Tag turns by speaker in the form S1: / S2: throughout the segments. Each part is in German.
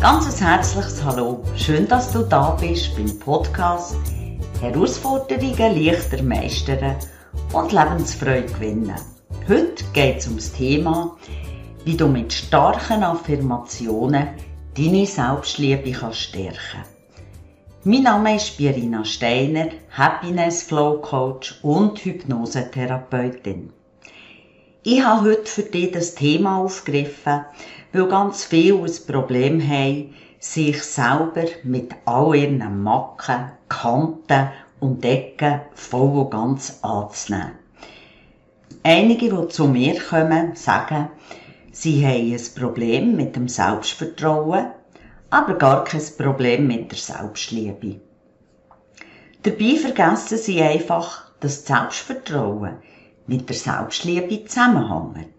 S1: Ganz ein herzliches Hallo. Schön, dass du da bist beim Podcast Herausforderungen leichter meistern und Lebensfreude gewinnen. Heute geht es um das Thema, wie du mit starken Affirmationen deine Selbstliebe kannst stärken Mein Name ist Birina Steiner, Happiness Flow Coach und Hypnosetherapeutin. Ich habe heute für dich das Thema aufgegriffen, weil ganz viele ein Problem haben, sich selber mit all ihren Macken, Kanten und Ecken voll und ganz anzunehmen. Einige, die zu mir kommen, sagen, sie haben ein Problem mit dem Selbstvertrauen, aber gar kein Problem mit der Selbstliebe. Dabei vergessen sie einfach, dass das Selbstvertrauen mit der Selbstliebe zusammenhängt.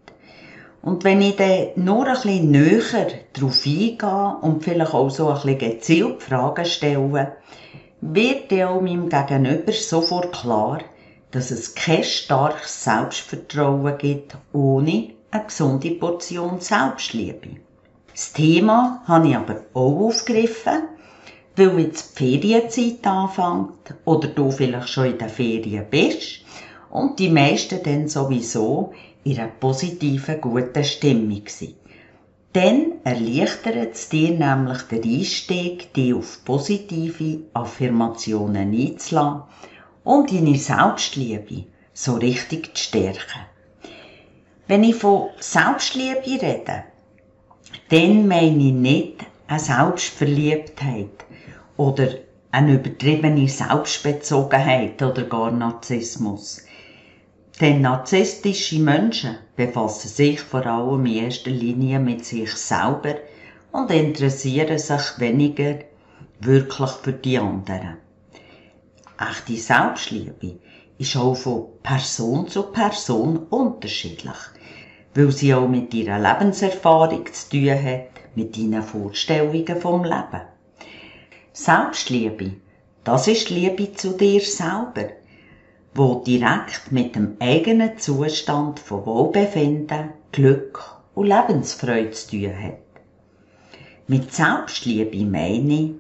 S1: Und wenn ich dann nur ein bisschen näher darauf eingehe und vielleicht auch so ein bisschen gezielt Fragen stelle, wird dann auch meinem Gegenüber sofort klar, dass es kein starkes Selbstvertrauen gibt ohne eine gesunde Portion Selbstliebe. Das Thema habe ich aber auch aufgegriffen, weil jetzt die Ferienzeit anfängt oder du vielleicht schon in den Ferien bist und die meisten dann sowieso in einer positiven, guten Stimmung sind. Dann erleichtert es dir nämlich den Einstieg, dich auf positive Affirmationen einzulassen und deine Selbstliebe so richtig zu stärken. Wenn ich von Selbstliebe rede, dann meine ich nicht eine Selbstverliebtheit oder eine übertriebene Selbstbezogenheit oder gar Narzissmus. Denn narzisstische Menschen befassen sich vor allem in erster Linie mit sich selber und interessieren sich weniger wirklich für die anderen. Echte Selbstliebe ist auch von Person zu Person unterschiedlich, weil sie auch mit ihrer Lebenserfahrung zu tun hat, mit ihren Vorstellungen vom Leben. Selbstliebe, das ist Liebe zu dir selber wo direkt mit dem eigenen Zustand von Wohlbefinden, Glück und Lebensfreude zu tun hat. Mit Selbstliebe meine ich,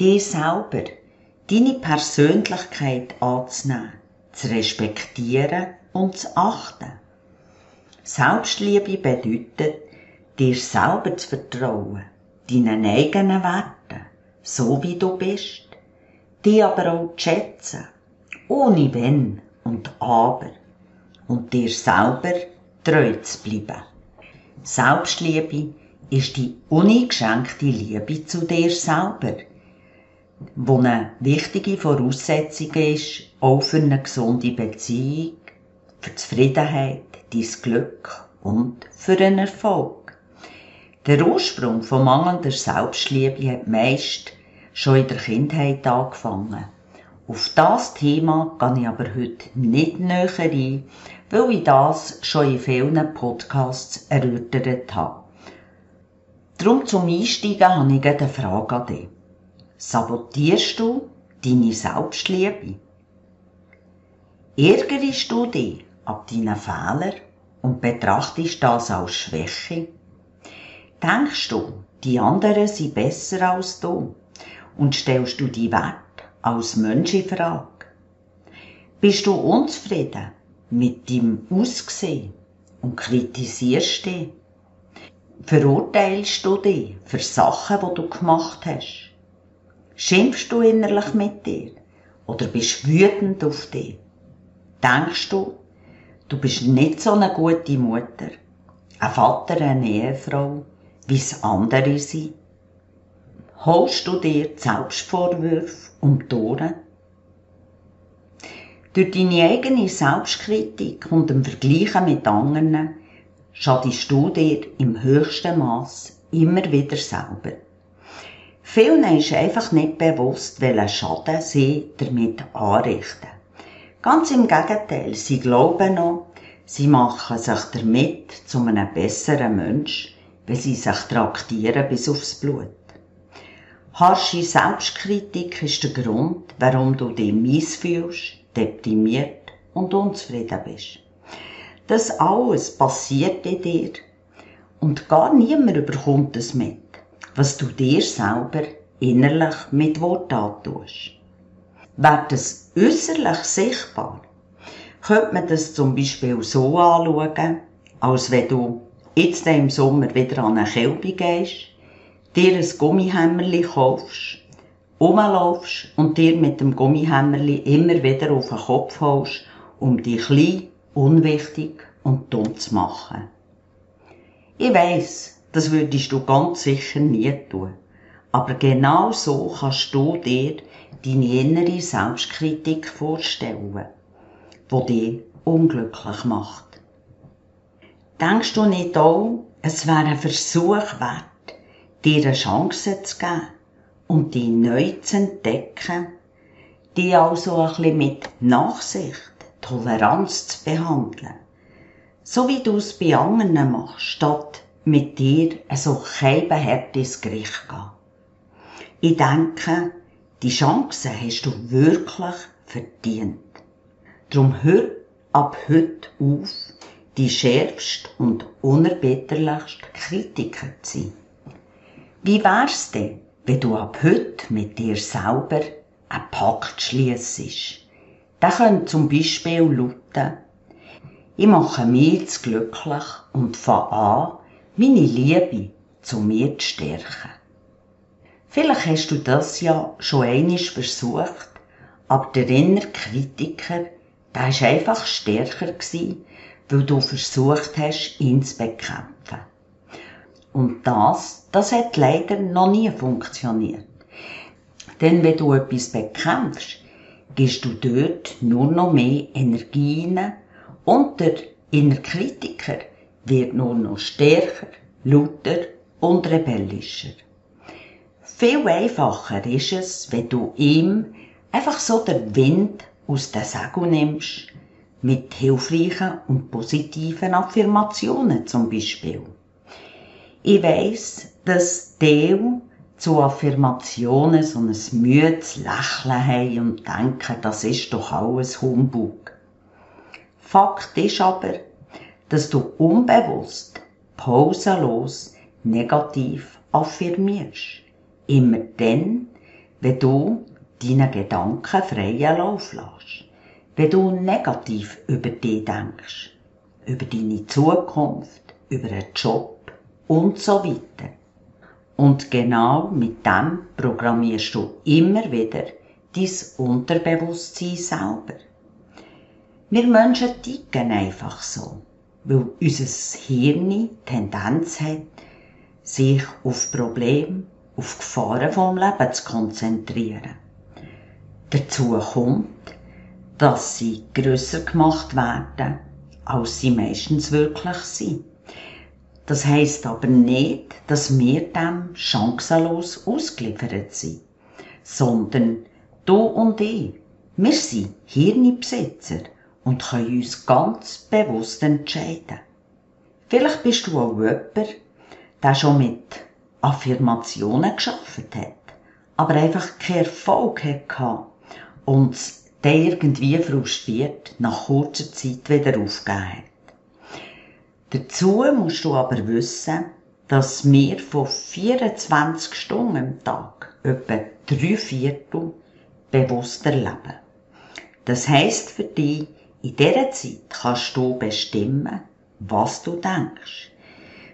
S1: dir selber, deine Persönlichkeit anzunehmen, zu respektieren und zu achten. Selbstliebe bedeutet, dir selber zu vertrauen, deinen eigenen Werten, so wie du bist, die aber auch zu schätzen ohne Wenn und Aber und dir selber treu zu bleiben. Selbstliebe ist die uneingeschränkte Liebe zu dir selber, wo eine wichtige Voraussetzung ist, auch für eine gesunde Beziehung, für Zufriedenheit, dein Glück und für einen Erfolg. Der Ursprung von mangelnder Selbstliebe hat meist schon in der Kindheit angefangen. Auf das Thema gehe ich aber heute nicht näher ein, weil ich das schon in vielen Podcasts erörtert habe. Darum zum Einsteigen habe ich eine Frage an dich. Sabotierst du deine Selbstliebe? Ärgerst du dich ab deinen Fehlern und betrachtest das als Schwäche? Denkst du, die anderen sind besser als du und stellst du die Wert als Mensch in Frage? Bist du unzufrieden mit deinem Aussehen und kritisierst dich? Verurteilst du dich für Sachen, die du gemacht hast? Schimpfst du innerlich mit dir? Oder bist wütend auf dich? Denkst du, du bist nicht so eine gute Mutter, ein Vater, eine Ehefrau, wie es andere sind? Holst du dir Selbstvorwürfe um die Ohren? Durch deine eigene Selbstkritik und dem Vergleichen mit anderen schadest du dir im höchsten Maß immer wieder selber. Vielen ist einfach nicht bewusst, welchen Schaden sie damit anrichten. Ganz im Gegenteil, sie glauben noch, sie machen sich damit zu einem besseren Mensch, weil sie sich traktieren bis aufs Blut. Harsche Selbstkritik ist der Grund, warum du dich mies fühlst, deprimiert und unzufrieden bist. Das alles passiert in dir und gar niemand überkommt es mit. was du dir selber innerlich mit Wort antust. Wird es äußerlich sichtbar, könnte man das zum Beispiel so anschauen, als wenn du jetzt im Sommer wieder an eine Kälbe gehst, dir ein Gummihämmerli kaufst, rumlaufst und dir mit dem Gummihämmerli immer wieder auf den Kopf holst, um dich klein, unwichtig und dumm zu machen. Ich weiss, das würdest du ganz sicher nie tun. Aber genau so kannst du dir deine innere Selbstkritik vorstellen, die dich unglücklich macht. Denkst du nicht auch, es wäre ein Versuch wert, dir eine Chance zu geben und dich neu zu entdecken, die also ein bisschen mit Nachsicht, Toleranz zu behandeln? So wie du es bei anderen machst, statt mit dir so kein ins Gericht gehen. Ich denke, die Chance hast du wirklich verdient. Drum hör ab heute auf, die schärfste und unerbitterlichste Kritiker zu sein. Wie wär's denn, wenn du ab heute mit dir selber einen Pakt schliessest? Der könnte zum Beispiel lauten, ich mache mich jetzt glücklich und fange an, meine Liebe zu mir zu stärken. Vielleicht hast du das ja schon einmal versucht, aber der innere Kritiker, der war einfach stärker weil du versucht hast, ihn zu bekämpfen. Und das, das hat leider noch nie funktioniert. Denn wenn du etwas bekämpfst, gibst du dort nur noch mehr Energie rein und der innere Kritiker wird nur noch stärker, lauter und rebellischer. Viel einfacher ist es, wenn du ihm einfach so den Wind aus den Segel nimmst, mit hilfreichen und positiven Affirmationen zum Beispiel. Ich weiss, dass Deo zu Affirmationen so ein müdes Lächeln haben und denken, das ist doch alles Humbug. Fakt ist aber, dass du unbewusst, pausenlos, negativ affirmierst. Immer dann, wenn du deinen Gedanken freien Lauf lässt. Wenn du negativ über dich denkst, über deine Zukunft, über einen Job und so weiter. Und genau mit dem programmierst du immer wieder dein Unterbewusstsein selber. Wir Menschen ticken einfach so, weil unser Hirn Tendenz hat, sich auf Probleme auf Gefahren vom Leben zu konzentrieren. Dazu kommt, dass sie grösser gemacht werden, als sie meistens wirklich sind. Das heisst aber nicht, dass wir dem chancenlos ausgeliefert sind, sondern du und ich, wir sind Hirnbesitzer und können uns ganz bewusst entscheiden. Vielleicht bist du auch jemand, der schon mit Affirmationen geschafft hat, aber einfach keinen Erfolg hatte und der irgendwie frustriert nach kurzer Zeit wieder aufgegeben hat. Dazu musst du aber wissen, dass wir von 24 Stunden am Tag etwa drei Viertel bewusst erleben. Das heisst für dich, in dieser Zeit kannst du bestimmen, was du denkst.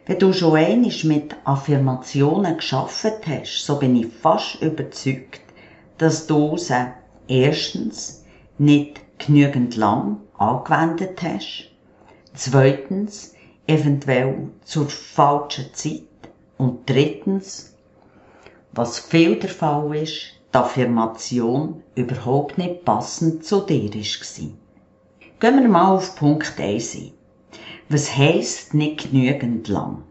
S1: Wenn du schon einmal mit Affirmationen geschafft hast, so bin ich fast überzeugt, dass du sie erstens nicht genügend lang angewendet hast, zweitens eventuell zur falschen Zeit und drittens, was viel der Fall ist, die Affirmation überhaupt nicht passend zu dir war. Gehen wir mal auf Punkt 1 ein. Was heisst nicht genügend lang?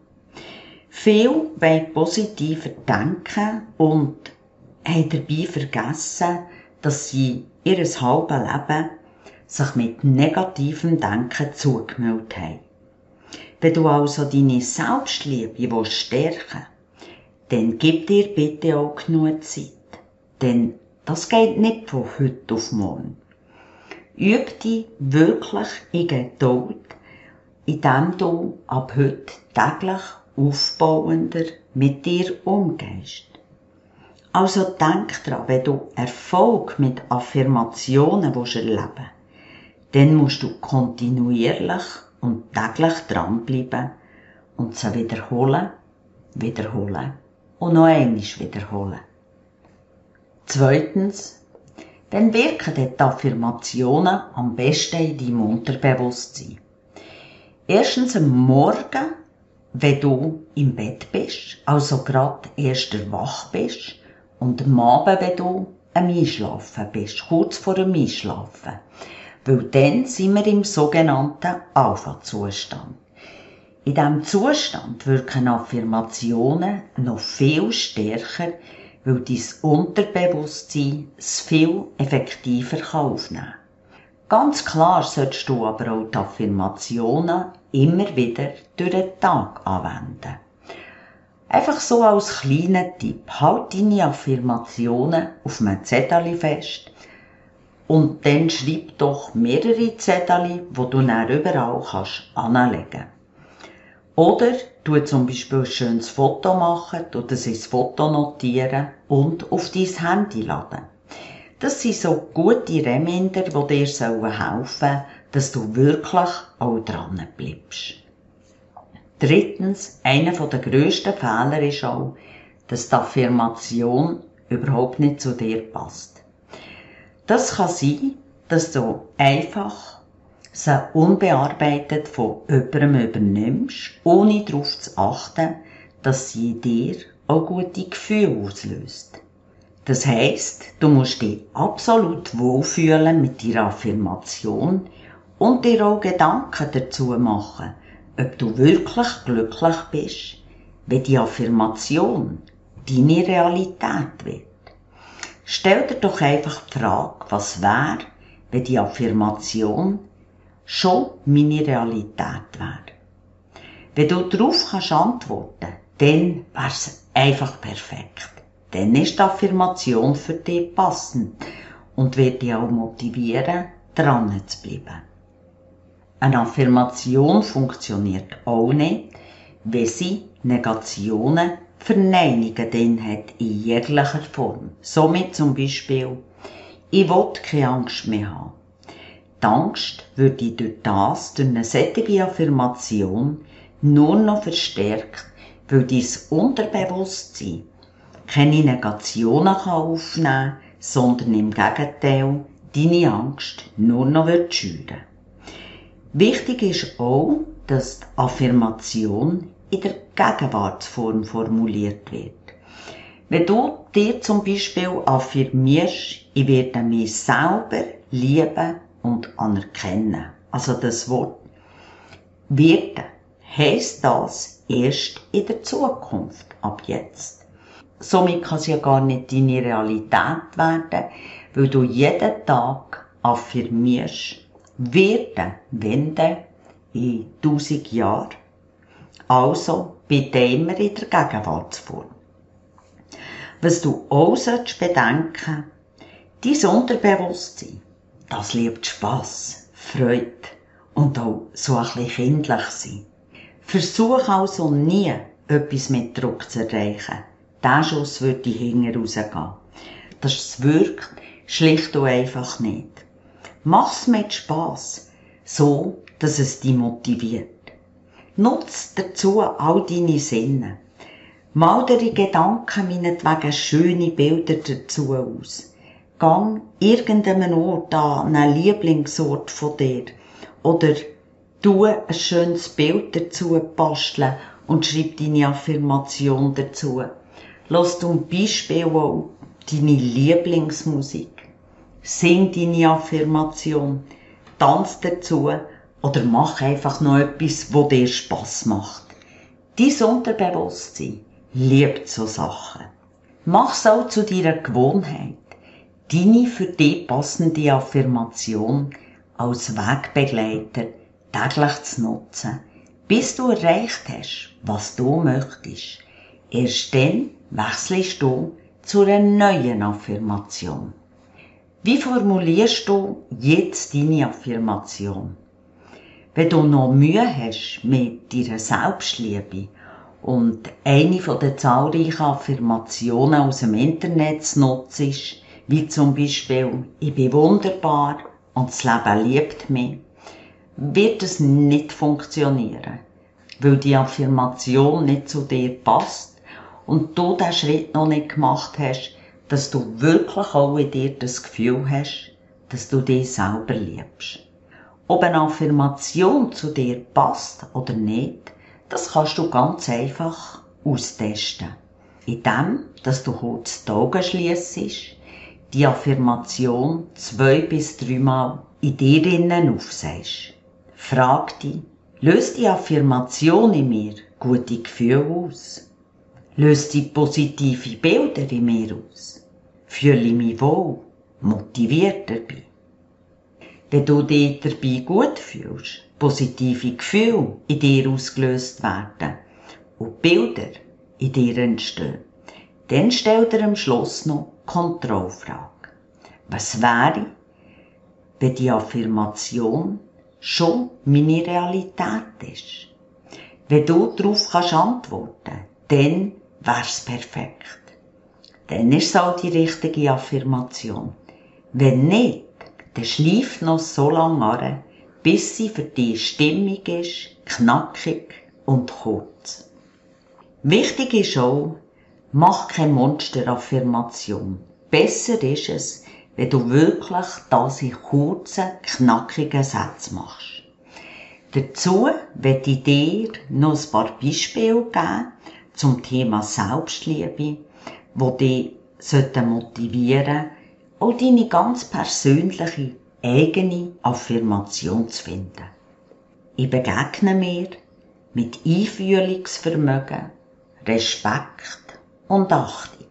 S1: Viel wollen positiver denken und haben dabei vergessen, dass sie ihr halbes Leben sich mit negativem Denken zugemüllt haben. Wenn du also deine Selbstliebe stärken willst, dann gib dir bitte auch genug Zeit. Denn das geht nicht von heute auf morgen. Üb dich wirklich in Geduld indem du ab heute täglich aufbauender mit dir umgehst. Also denk dran, wenn du Erfolg mit Affirmationen erleben willst, dann musst du kontinuierlich und täglich dranbleiben und sie wiederholen, wiederholen und noch einmal wiederholen. Zweitens, dann wirken die Affirmationen am besten in deinem Unterbewusstsein. Erstens am Morgen, wenn du im Bett bist, also gerade erst wach bist, und am Abend, wenn du am Einschlafen bist, kurz vor dem Einschlafen. Weil dann sind wir im sogenannten Alpha-Zustand. In diesem Zustand wirken Affirmationen noch viel stärker, weil dein Unterbewusstsein es viel effektiver aufnehmen kann. Ganz klar solltest du aber auch die Affirmationen immer wieder durch den Tag anwenden. Einfach so als kleiner Tipp. Halt deine Affirmationen auf einem Zettel fest und dann schreib doch mehrere Zettel, wo du dann überall kannst anlegen. Oder du zum Beispiel ein schönes Foto machen oder das ins Foto notieren und auf dein Handy laden. Das sind so gute Reminder, die dir helfen sollen, dass du wirklich auch dran bleibst. Drittens, einer der grössten Fehler ist auch, dass die Affirmation überhaupt nicht zu dir passt. Das kann sein, dass du einfach sie unbearbeitet von jemandem übernimmst, ohne darauf zu achten, dass sie dir auch gute Gefühle auslöst. Das heisst, du musst dich absolut wohlfühlen mit deiner Affirmation und dir auch Gedanken dazu machen, ob du wirklich glücklich bist, wenn die Affirmation deine Realität wird. Stell dir doch einfach die Frage, was wäre, wenn die Affirmation schon meine Realität wäre. Wenn du darauf kannst antworten, dann wär's einfach perfekt. Dann ist die Affirmation für dich passend und wird dich auch motivieren, dran zu bleiben. Eine Affirmation funktioniert auch nicht, wenn sie Negationen, Verneinungen drin hat, in jeglicher Form. Somit zum Beispiel, ich will keine Angst mehr haben. Die Angst würde durch das, durch eine solche Affirmation, nur noch verstärkt, weil dein Unterbewusstsein keine Negationen aufnehmen kann, sondern im Gegenteil deine Angst nur noch schüren Wichtig ist auch, dass die Affirmation in der Gegenwartsform formuliert wird. Wenn du dir zum Beispiel affirmierst, ich werde mich selber lieben und anerkennen. Also das Wort werden heisst das erst in der Zukunft, ab jetzt. Somit kann es ja gar nicht deine Realität werden, weil du jeden Tag affirmierst, werden wenden in tausend Jahren. Also bitte immer in der Gegenwartsform. Was du auch bedenken, dein Unterbewusstsein, das liebt Spass, Freude und auch so ein bisschen kindlich sein. Versuch also nie, etwas mit Druck zu erreichen. Der Schuss würde hinten rausgehen. Das wirkt schlicht und einfach nicht. Mach's mit Spaß, so, dass es dich motiviert. Nutz dazu all deine Sinne. Mal die Gedanken meinetwegen schöne Bilder dazu aus. Gang irgendeinem Ort an, einen Lieblingsort von dir. Oder tu ein schönes Bild dazu basteln und schreib deine Affirmation dazu. Lass zum Beispiel auch deine Lieblingsmusik sing deine Affirmation, tanz dazu oder mach einfach noch etwas, wo dir Spass macht. Dein Unterbewusstsein liebt so Sachen. Mach's auch zu deiner Gewohnheit, deine für dich passende Affirmation als Wegbegleiter täglich zu nutzen, bis du erreicht hast, was du möchtest. Erst dann wechselst du zu einer neuen Affirmation. Wie formulierst du jetzt deine Affirmation? Wenn du noch Mühe hast mit deiner Selbstliebe Und eine von den zahlreichen Affirmationen aus dem Internet ist, wie zum Beispiel, ich bin wunderbar und das Leben liebt mich, wird es nicht funktionieren, weil die Affirmation nicht zu dir passt und du den Schritt noch nicht gemacht hast, dass du wirklich auch in dir das Gefühl hast, dass du dich selber liebst. Ob eine Affirmation zu dir passt oder nicht, das kannst du ganz einfach austesten. Indem, dass du kurz die Augen schliessest, die Affirmation zwei bis dreimal in dir innen aufsagst. Frag dich, löst die Affirmation in mir gute Gefühle aus? Löst die positive Bilder in mir aus? Fühle ich mich wohl, motiviert dabei? Wenn du dich dabei gut fühlst, positive Gefühle in dir ausgelöst werden und Bilder in dir entstehen, dann stell dir am Schluss noch Kontrollfrage. Was wäre, wenn die Affirmation schon meine Realität ist? Wenn du darauf kannst antworten, dann wär's perfekt. Dann ist es auch die richtige Affirmation. Wenn nicht, dann schläft noch so lange an, bis sie für dich stimmig ist, knackig und kurz. Wichtig ist auch, mach keine Monsteraffirmation. Besser ist es, wenn du wirklich das in kurzen, knackigen Sätzen machst. Dazu werde ich dir noch ein paar Beispiele geben zum Thema Selbstliebe, die dich motivieren sollten, auch deine ganz persönliche eigene Affirmation zu finden. Ich begegne mir mit Einfühlungsvermögen, Respekt und Achtung.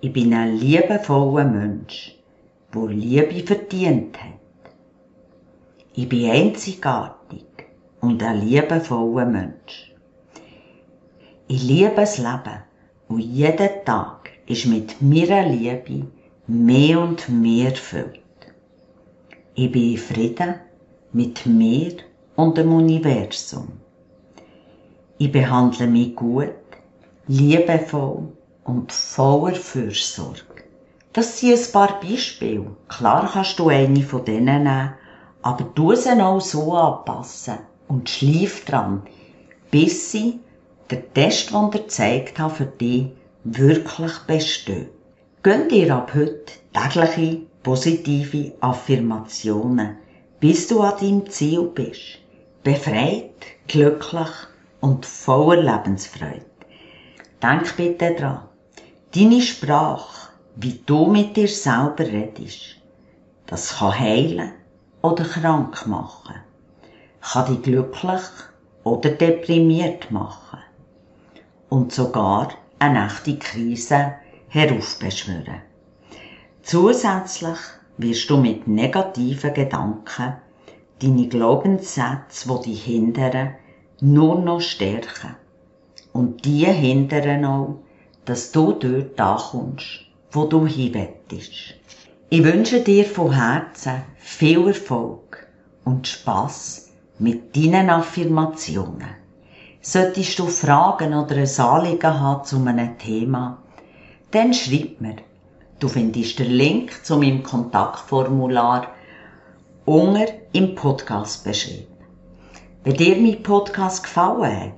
S1: Ich bin ein liebevoller Mensch, der Liebe verdient hat. Ich bin einzigartig und ein liebevoller Mensch. Ich liebe das Leben und jeden Tag ist mit meiner Liebe mehr und mehr erfüllt. Ich bin in Frieden mit mir und dem Universum. Ich behandle mich gut, liebevoll und voller Fürsorge. Das sind ein paar Beispiele. Klar kannst du eine von denen nehmen, aber du sie auch so anpassen und schlief dran, bis sie der Test, den ich gezeigt habe, für dich wirklich besteht. Gönn dir ab heute tägliche positive Affirmationen, bis du an deinem Ziel bist. Befreit, glücklich und voller Lebensfreude. Denk bitte dran, deine Sprache, wie du mit dir selber redest, das kann heilen oder krank machen, kann dich glücklich oder deprimiert machen und sogar eine echte Krise heraufbeschwören. Zusätzlich wirst du mit negativen Gedanken deine Glaubenssätze, die dich hindern, nur noch stärken. Und die hindern auch, dass du dort ankommst, wo du hinwettest. Ich wünsche dir von Herzen viel Erfolg und Spass mit deinen Affirmationen. Solltest du Fragen oder ein Anliegen haben zu einem Thema, dann schreib mir. Du findest den Link zu meinem Kontaktformular unter im Podcast beschrieben. Wenn dir mein Podcast gefallen hat,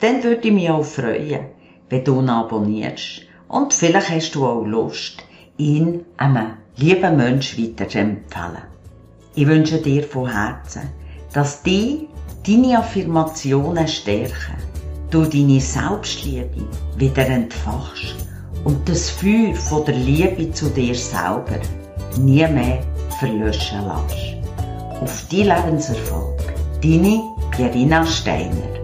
S1: dann würde ich mich auch freuen, wenn du ihn abonnierst und vielleicht hast du auch Lust, ihn einem lieben Menschen weiterzuempfehlen. Ich wünsche dir von Herzen, dass die deine Affirmationen stärken, du deine Selbstliebe wieder entfachst und das Feuer von der Liebe zu dir selber nie mehr verlöschen lässt. Auf die Lebenserfolg. Deine Pierina Steiner.